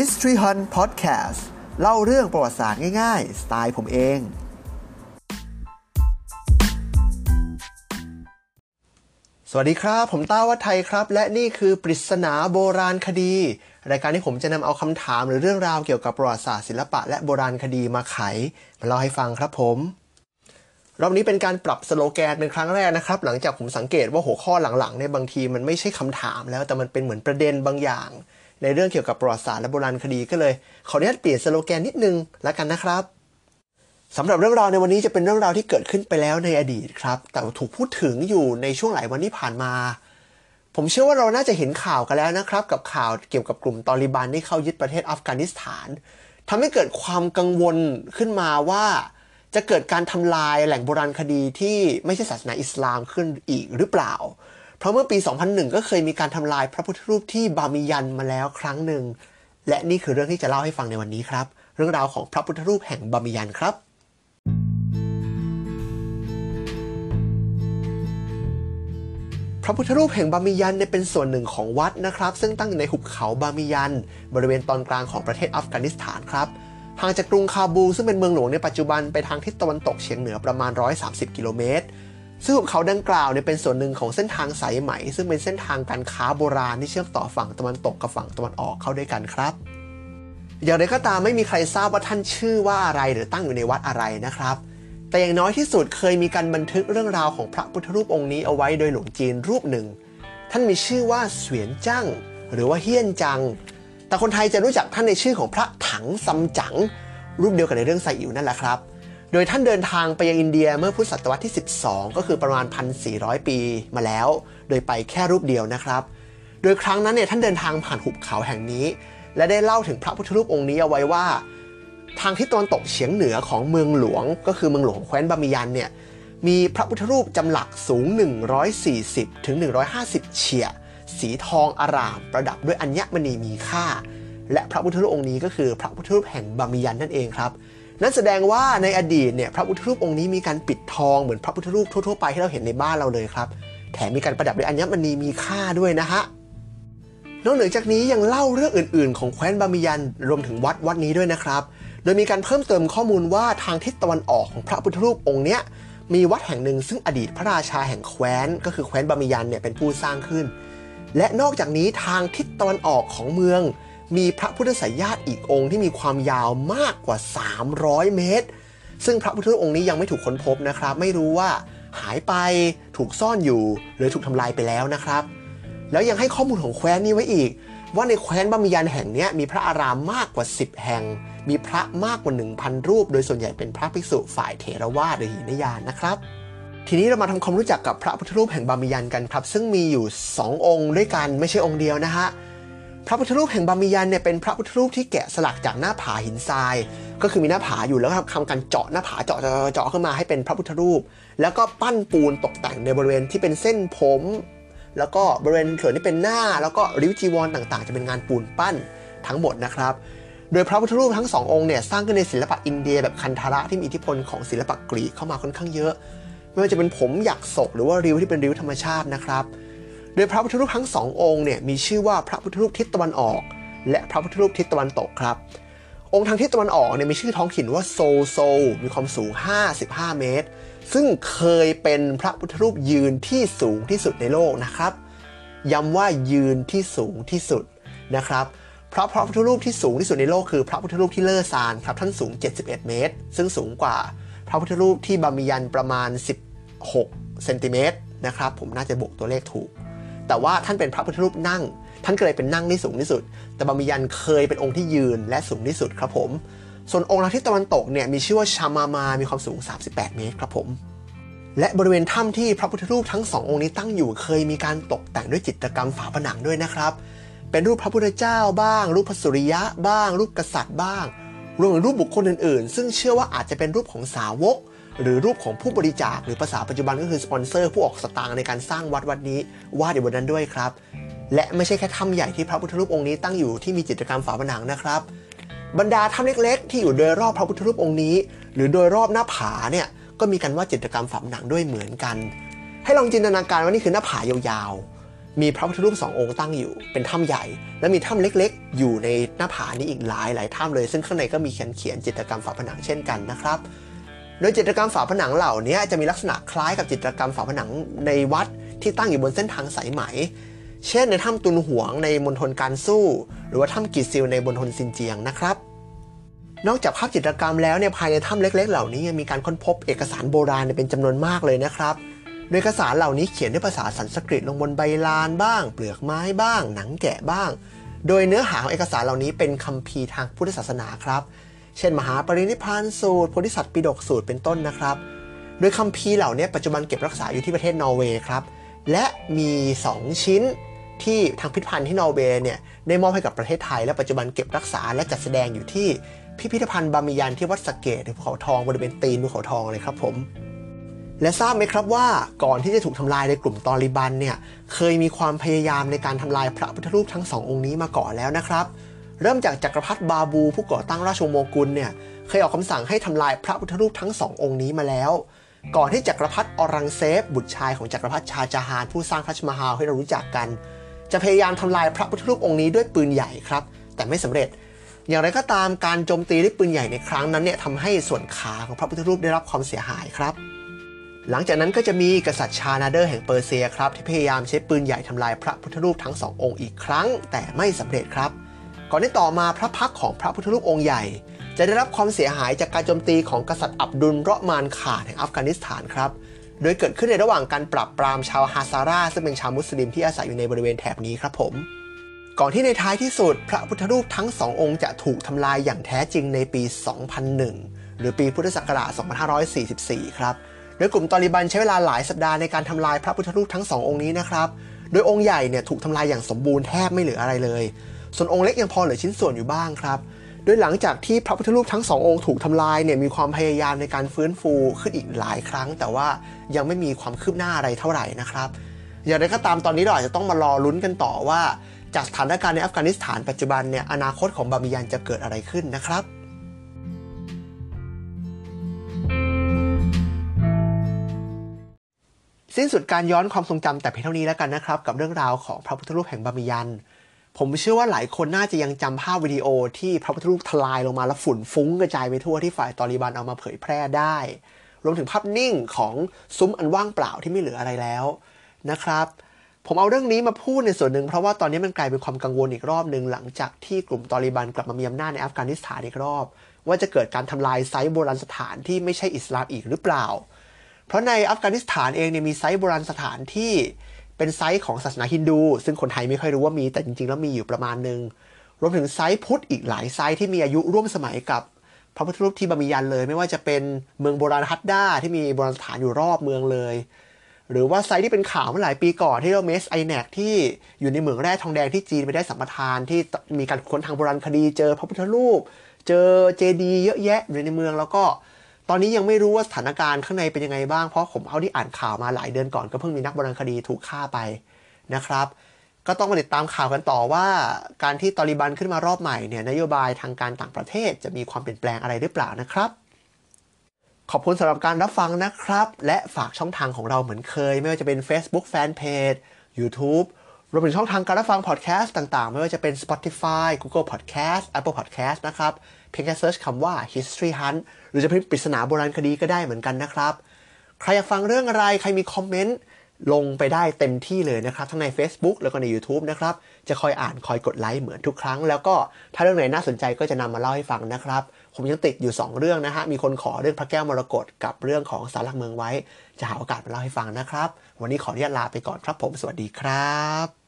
History Hunt Podcast เล่าเรื่องประวัติศาสตร์ง่ายๆ สไตล์ผมเอง สวัสดีครับ ผมต้าวัฒไทยครับ และนี่คือปริศนาโบราณคดี รายการที่ผมจะนำเอาคำถามหรือเรื่องราวเกี่ยวกับประวัติศาสตร์ศิลปะและโบราณคดีมาไขมาเล่าให้ฟังครับผมรอบนี้เป็นการปรับสโลแกนเป็นครั้งแรกนะครับ หลังจากผมสังเกตว่าหัวข้อหลังๆเนี่ยบางทีมันไม่ใช่คำถามแล้วแต่มันเป็นเหมือนประเด็นบางอย่าง ในเรื่องเกี่ยวกับประวัติศาสตร์และโบราณคดีก็เลยขออนุญาตเปลี่ยนสโลแกนนิดนึงแล้วกันนะครับสำหรับเรื่องราวในวันนี้จะเป็นเรื่องราวที่เกิดขึ้นไปแล้วในอดีตครับ แต่ถูกพูดถึงอยู่ในช่วงหลายวันที่ผ่านมา ผมเชื่อว่าเราน่าจะเห็นข่าวกันแล้วนะครับ กับข่าวเกี่ยวกับกลุ่มตอริบันที่เข้ายึดประเทศอัฟกานิสถานทำให้เกิดความกังวลขึ้นมาว่า จะเกิดการทำลายแหล่งโบราณคดีที่ไม่ใช่ศาสนาอิสลามขึ้นอีกหรือเปล่า เพราะเมื่อปี 2001 ก็เคยมีการทำลายพระพุทธรูปที่บามิยันมาแล้วครั้งหนึ่ง และนี่คือเรื่องที่จะเล่าให้ฟังในวันนี้ครับ เรื่องราวของพระพุทธรูปแห่งบามิยันครับพระพุทธรูปแห่งบามิยันเนี่ยเป็นส่วนหนึ่งของวัดนะครับ ซึ่งตั้งอยู่ในหุบเขาบามิยัน บริเวณตอนกลางของประเทศอัฟกานิสถานครับห่างจากกรุงคาบู ซึ่งเป็นเมืองหลวงในปัจจุบันไปทางทิศตะวันตกเฉียงเหนือประมาณ 130 กิโลเมตร ซึ่งหุบเขาดังกล่าวเนี่ยเป็นส่วนหนึ่งของเส้นทางสายไหม ซึ่งเป็นเส้นทางการค้าโบราณที่เชื่อมต่อฝั่งตะวันตกกับฝั่งตะวันออกเข้าด้วยกันครับ อย่างไรก็ตามไม่มีใครทราบว่าท่านชื่อว่าอะไรหรือตั้งอยู่ในวัดอะไรนะครับ แต่อย่างน้อยที่สุดเคยมีการบันทึกเรื่องราวของพระพุทธรูปองค์นี้เอาไว้โดยหลวงจีนรูปหนึ่ง ท่านมีชื่อว่าเสวียนจั่งหรือว่าเฮียนจัง แต่คนไทยจะรู้จักท่านในชื่อของพระถังซัมจั๋งรูปเดียวกับในเรื่องไซอิ๋วนั่นแหละครับ ดยท่านเดินทางไปยังอินเดียเมื่อพุทธศตวรรษที่ 12 ก็คือประมาณ 1,400 ปีมาแล้ว โดยไปแค่รูปเดียวนะครับ โดยครั้งนั้นเนี่ยท่านเดินทางผ่านหุบเขาแห่งนี้ และได้เล่าถึงพระพุทธรูปองค์นี้เอาไว้ว่า ทางทิศตะวันตกเฉียงเหนือของเมืองหลวง ก็คือเมืองหลวงของแคว้นบามิยันเนี่ยมีพระพุทธรูปจำหลักสูง 140 ถึง 150 เฉียสีทองอาราม ประดับด้วยอัญมณีมีค่า และพระพุทธรูปองค์นี้ก็คือพระพุทธรูปแห่งบามิยันนั่นเองครับ นั่นแสดงว่าในอดีตเนี่ยพระพุทธรูปองค์นี้มีการปิดทองเหมือนพระพุทธรูปทั่วๆไปที่เราเห็นในบ้านเราเลยครับ แถมมีการประดับด้วยอัญมณีมีค่าด้วยนะฮะนอกเหนือจากนี้ยังเล่าเรื่องอื่น ๆ ของแคว้นบามิยันรวมถึงวัดวัดนี้ด้วยนะครับ โดยมีการเพิ่มเติมข้อมูลว่าทางทิศตะวันออกของพระพุทธรูปองค์เนี้ยมีวัดแห่งหนึ่งซึ่งอดีตพระราชาแห่งแคว้น ก็คือแคว้นบามิยันเนี่ยเป็นผู้สร้างขึ้น และนอกจากนี้ทางทิศตะวันออกของเมือง มีพระพุทธสายญาติอีกองค์ที่มีความยาวมากกว่า 300 เมตร ซึ่งพระพุทธรูปองค์นี้ยังไม่ถูกค้นพบนะครับ ไม่รู้ว่าหายไปถูกซ่อนอยู่ หรือถูกทำลายไปแล้วนะครับ แล้วยังให้ข้อมูลของแคว้นนี้ไว้อีก ว่าในแคว้นบามิยันแห่งนี้มีพระอารามมากกว่า 10 แห่ง มีพระมากกว่า 1,000 รูป โดยส่วนใหญ่เป็นพระภิกษุฝ่ายเถรวาทหรือหินยานนะครับทีนี้เรามาทำความรู้จักกับพระพุทธรูปแห่งบามิยันกันครับ ซึ่งมีอยู่ 2 องค์ด้วยกันไม่ใช่องค์เดียวนะฮะ พระพุทธรูปแห่งบามิยันเนี่ยเป็นพระพุทธรูปที่แกะสลักจากหน้าผาหินทราย ก็คือมีหน้าผาอยู่แล้วทำการเจาะหน้าผาเจาะเจาะเขึ้นมาให้เป็นพระพุทธรูป แล้วก็ปั้นปูนตกแต่งในบริเวณที่เป็นเส้นผม แล้วก็บริเวณส่วนที่เป็นหน้า แล้วก็ริ้วจีวรต่างๆ จะเป็นงานปูนปั้นทั้งหมดนะครับ โดยพระพุทธรูปทั้งสององค์เนี่ยสร้างขึ้นในศิลปะอินเดียแบบคันธาระที่มีอิทธิพลของศิลปะกรีกเข้ามาค่อนข้างเยอะ ไม่ว่าจะเป็นผมหยักศกหรือว่าริ้วที่เป็นริ้วธรรมชาตินะครับ โดยพระพุทธรูปทั้งสององค์เนี่ยมีชื่อว่าพระพุทธรูปทิศตะวันออก และพระพุทธรูปทิศตะวันตกครับ องค์ทางทิศตะวันออกเนี่ยมีชื่อท้องถิ่นว่าโซโซ มีความสูง 55 เมตร ซึ่งเคยเป็นพระพุทธรูปยืนที่สูงที่สุดในโลกนะครับ ย้ำว่ายืนที่สูงที่สุดนะครับเพราะพระพุทธรูปที่สูงที่สุดในโลกคือพระพุทธรูปที่เลอซานครับท่านสูง 71 เมตร ซึ่งสูงกว่าพระพุทธรูปที่บามิยันประมาณ 16 เซนติเมตรนะครับผมน่าจะบวกตัวเลขถูก แต่ว่าท่านเป็นพระพุทธรูปนั่ง ท่านก็เลยเป็นนั่งที่สูงที่สุด แต่บามิยันเคยเป็นองค์ที่ยืนและสูงที่สุดครับผม ส่วนองค์ทางทิศตะวันตกเนี่ยมีชื่อว่าชามามา มีความสูง 38 เมตรครับผม และบริเวณถ้ำที่พระพุทธรูปทั้งสององค์นี้ตั้งอยู่เคยมีการตกแต่งด้วยจิตรกรรมฝาผนังด้วยนะครับ เป็นรูปพระพุทธเจ้าบ้าง รูปพระสุริยะบ้าง รูปกษัตริย์บ้าง รวมถึงรูปบุคคลอื่นๆ ซึ่งเชื่อว่าอาจจะเป็นรูปของสาวก หรือรูปของผู้บริจาคหรือภาษาปัจจุบันก็คือสปอนเซอร์ผู้ออกสตางค์ในการสร้างวัดวัดนี้วาดอยู่บนนั้นด้วยครับ และไม่ใช่แค่ถ้ำใหญ่ที่พระพุทธรูปองค์นี้ตั้งอยู่ที่มีจิตรกรรมฝาผนังนะครับ บรรดาถ้ำเล็กๆ ที่อยู่โดยรอบพระพุทธรูปองค์นี้ หรือโดยรอบหน้าผาเนี่ยก็มีการวาดจิตรกรรมฝาผนังด้วยเหมือนกัน ให้ลองจินตนาการว่านี่คือหน้าผายาวๆ มีพระพุทธรูปสององค์ตั้งอยู่ เป็นถ้ำใหญ่ และมีถ้ำเล็กๆ อยู่ในหน้าผานี้อีกหลายหลายถ้ำเลย ซึ่งข้างในก็มีเขียนเขียนจิตรกรรมฝาผนังเช่นกันนะครับ โดยจิตรกรรมฝาผนังเหล่านี้จะมีลักษณะคล้ายกับจิตรกรรมฝาผนังในวัดที่ตั้งอยู่บนเส้นทางสายไหม เช่นในถ้ำตุนหวงในมณฑลการสู้ หรือว่าถ้ำกิซิลในมณฑลซินเจียงนะครับนอกจากภาพจิตรกรรมแล้วเนี่ยภายในถ้ำเล็ก ๆ เหล่านี้ยังมีการค้นพบเอกสารโบราณเป็นจำนวนมากเลยนะครับ โดยเอกสารเหล่านี้เขียนด้วยภาษาสันสกฤตลงบนใบลานบ้าง เปลือกไม้บ้าง หนังแกะบ้าง โดยเนื้อหาของเอกสารเหล่านี้เป็นคัมภีร์ทางพุทธศาสนาครับ เช่น มหาปรินิพพานสูตรโพธิสัตว์ปิฎกสูตรเป็นต้นนะครับ โดยคัมภีร์เหล่านี้ปัจจุบันเก็บรักษาอยู่ที่ประเทศนอร์เวย์ครับ และมี 2 ชิ้นที่ทางพิพิธภัณฑ์ที่นอร์เวย์เนี่ยได้มอบให้กับประเทศไทย และปัจจุบันเก็บรักษาและจัดแสดงอยู่ที่พิพิธภัณฑ์บามิยันที่วัดสระเกศภูเขาทองบริเวณตีนภูเขาทองเลยครับผม และทราบไหมครับว่าก่อนที่จะถูกทำลายในกลุ่มตอริบันเนี่ยเคยมีความพยายามในการทำลายพระพุทธรูปทั้งสององค์นี้มาก่อนแล้วนะครับ เริ่มจากจักรพรรดิบาบู ผู้ก่อตั้งราชวงศ์โมกุลเนี่ยเคยออกคำสั่งให้ทำลายพระพุทธรูปทั้งสององค์นี้มาแล้ว ก่อนที่จักรพรรดิอรังเซฟ บุตรชายของจักรพรรดิชาจาฮานผู้สร้างทัชมาฮาลให้เรารู้จักกัน จะพยายามทำลายพระพุทธรูปองค์นี้ด้วยปืนใหญ่ครับ แต่ไม่สำเร็จ อย่างไรก็ตามการโจมตีด้วยปืนใหญ่ในครั้งนั้นเนี่ยทำให้ส่วนขาของพระพุทธรูปได้รับความเสียหายครับ หลังจากนั้นก็จะมีกษัตริย์ชานาเดอร์แห่งเปอร์เซียครับที่พยายามใช้ปืนใหญ่ทำลายพระพุทธรูปทั้งสององค์อีกครั้ง แต่ไม่สำเร็จครับ ก่อนที่ต่อมาพระพักของพระพุทธรูปองค์ใหญ่ จะได้รับความเสียหายจากการโจมตีของกษัตริย์อับดุลเราะมานขาดแห่งอัฟกานิสถานครับ โดยเกิดขึ้นในระหว่างการปราบปรามชาวฮาซาร่าซึ่งเป็นชาวมุสลิมที่อาศัยอยู่ในบริเวณแถบนี้ครับผม ก่อนที่ในท้ายที่สุด พระพุทธรูปทั้งสององค์จะถูกทำลายอย่างแท้จริงในปี 2001 หรือปีพุทธศักราช 2544 ครับ โดยกลุ่มตอริบันใช้เวลาหลายสัปดาห์ในการทำลายพระพุทธรูปทั้งสององค์นี้นะครับ โดยองค์ใหญ่เนี่ยถูกทำลายอย่างสมบูรณ์แทบไม่เหลืออะไรเลย ส่วนองค์เล็กยังพอเหลือชิ้นส่วนอยู่บ้างครับ โดยหลังจากที่พระพุทธรูปทั้งสององค์ถูกทำลายเนี่ยมีความพยายามในการฟื้นฟูขึ้นอีกหลายครั้ง แต่ว่ายังไม่มีความคืบหน้าอะไรเท่าไหร่นะครับ อย่างไรก็ตามตอนนี้เราอาจจะต้องมารอลุ้นกันต่อว่า จากสถานการณ์ในอัฟกานิสถานปัจจุบันเนี่ยอนาคตของบามิยันจะเกิดอะไรขึ้นนะครับสิ้นสุดการย้อนความทรงจำแต่เพียงเท่านี้แล้วกันนะครับ กับเรื่องราวของพระพุทธรูปแห่งบามิยัน ผมเชื่อว่าหลายคนน่าจะยังจำภาพวิดีโอที่พระพุทธรูปทลายลงมาแล้วฝุ่นฟุ้งกระจายไปทั่วที่ฝ่ายตอริบันเอามาเผยแพร่ได้ รวมถึงภาพนิ่งของซุ้มอันว่างเปล่าที่ไม่เหลืออะไรแล้วนะครับ ผมเอาเรื่องนี้มาพูดในส่วนหนึ่งเพราะว่าตอนนี้มันกลายเป็นความกังวลอีกรอบหนึ่งหลังจากที่กลุ่มตอริบันกลับมามีอำนาจในอัฟกานิสถานอีกรอบ ว่าจะเกิดการทำลายไซต์โบราณสถานที่ไม่ใช่อิสลามอีกหรือเปล่า เพราะในอัฟกานิสถานเองเนี่ยมีไซต์โบราณสถานที่ เป็นไซต์ของศาสนาฮินดู ซึ่งคนไทยไม่ค่อยรู้ว่ามีแต่จริงๆ แล้วมีอยู่ประมาณหนึ่งรวมถึงไซต์พุทธอีกหลายไซต์ที่มีอายุร่วมสมัยกับพระพุทธรูปที่บามิยันเลย ไม่ว่าจะเป็นเมืองโบราณฮัตดาที่มีโบราณสถานอยู่รอบเมืองเลย หรือว่าไซต์ที่เป็นข่าวเมื่อหลายปีก่อนที่เราเมสไอแนกที่อยู่ในเหมืองแร่ทองแดงที่จีนไปได้สัมปทานที่มีการค้นทางโบราณคดีเจอพระพุทธรูป เจอเจดีย์เยอะแยะอยู่ในเมืองแล้วก็ ตอนนี้ยังไม่รู้ว่าสถานการณ์ข้างในเป็นยังไงบ้าง เพราะผมเอาที่อ่านข่าวมาหลายเดือนก่อนก็เพิ่งมีนักโบราณคดีถูกฆ่าไปนะครับ ก็ต้องมาติดตามข่าวกันต่อว่า การที่ตอริบันขึ้นมารอบใหม่เนี่ยนโยบายทางการต่างประเทศจะมีความเปลี่ยนแปลงอะไรหรือเปล่านะครับ ขอบคุณสำหรับการรับฟังนะครับ และฝากช่องทางของเราเหมือนเคย ไม่ว่าจะเป็น Facebook Fanpage YouTube รวมถึงช่องทางการรับฟังพอดแคสต์ต่างๆ ไม่ว่าจะเป็น Spotify Google Podcast Apple Podcast นะครับ เพียงแค่เซิร์ชคำว่า History Hunt หรือจะพิมพ์ปริศนาโบราณคดีก็ได้เหมือนกันนะครับ ใครอยากฟังเรื่องอะไร ใครมีคอมเมนต์ลงไปได้เต็มที่เลยนะครับ ทั้งใน Facebook แล้วก็ใน YouTube นะครับ จะคอยอ่านคอยกดไลค์เหมือนทุกครั้ง แล้วก็ถ้าเรื่องไหนน่าสนใจก็จะนำมาเล่าให้ฟังนะครับ ผมยังติดอยู่ 2 เรื่องนะฮะ มีคนขอเรื่องพระแก้วมรกตกับเรื่องของสารหลักเมืองไว้ จะหาโอกาสมาเล่าให้ฟังนะครับ วันนี้ขออนุญาตลาไปก่อนครับผม สวัสดีครับ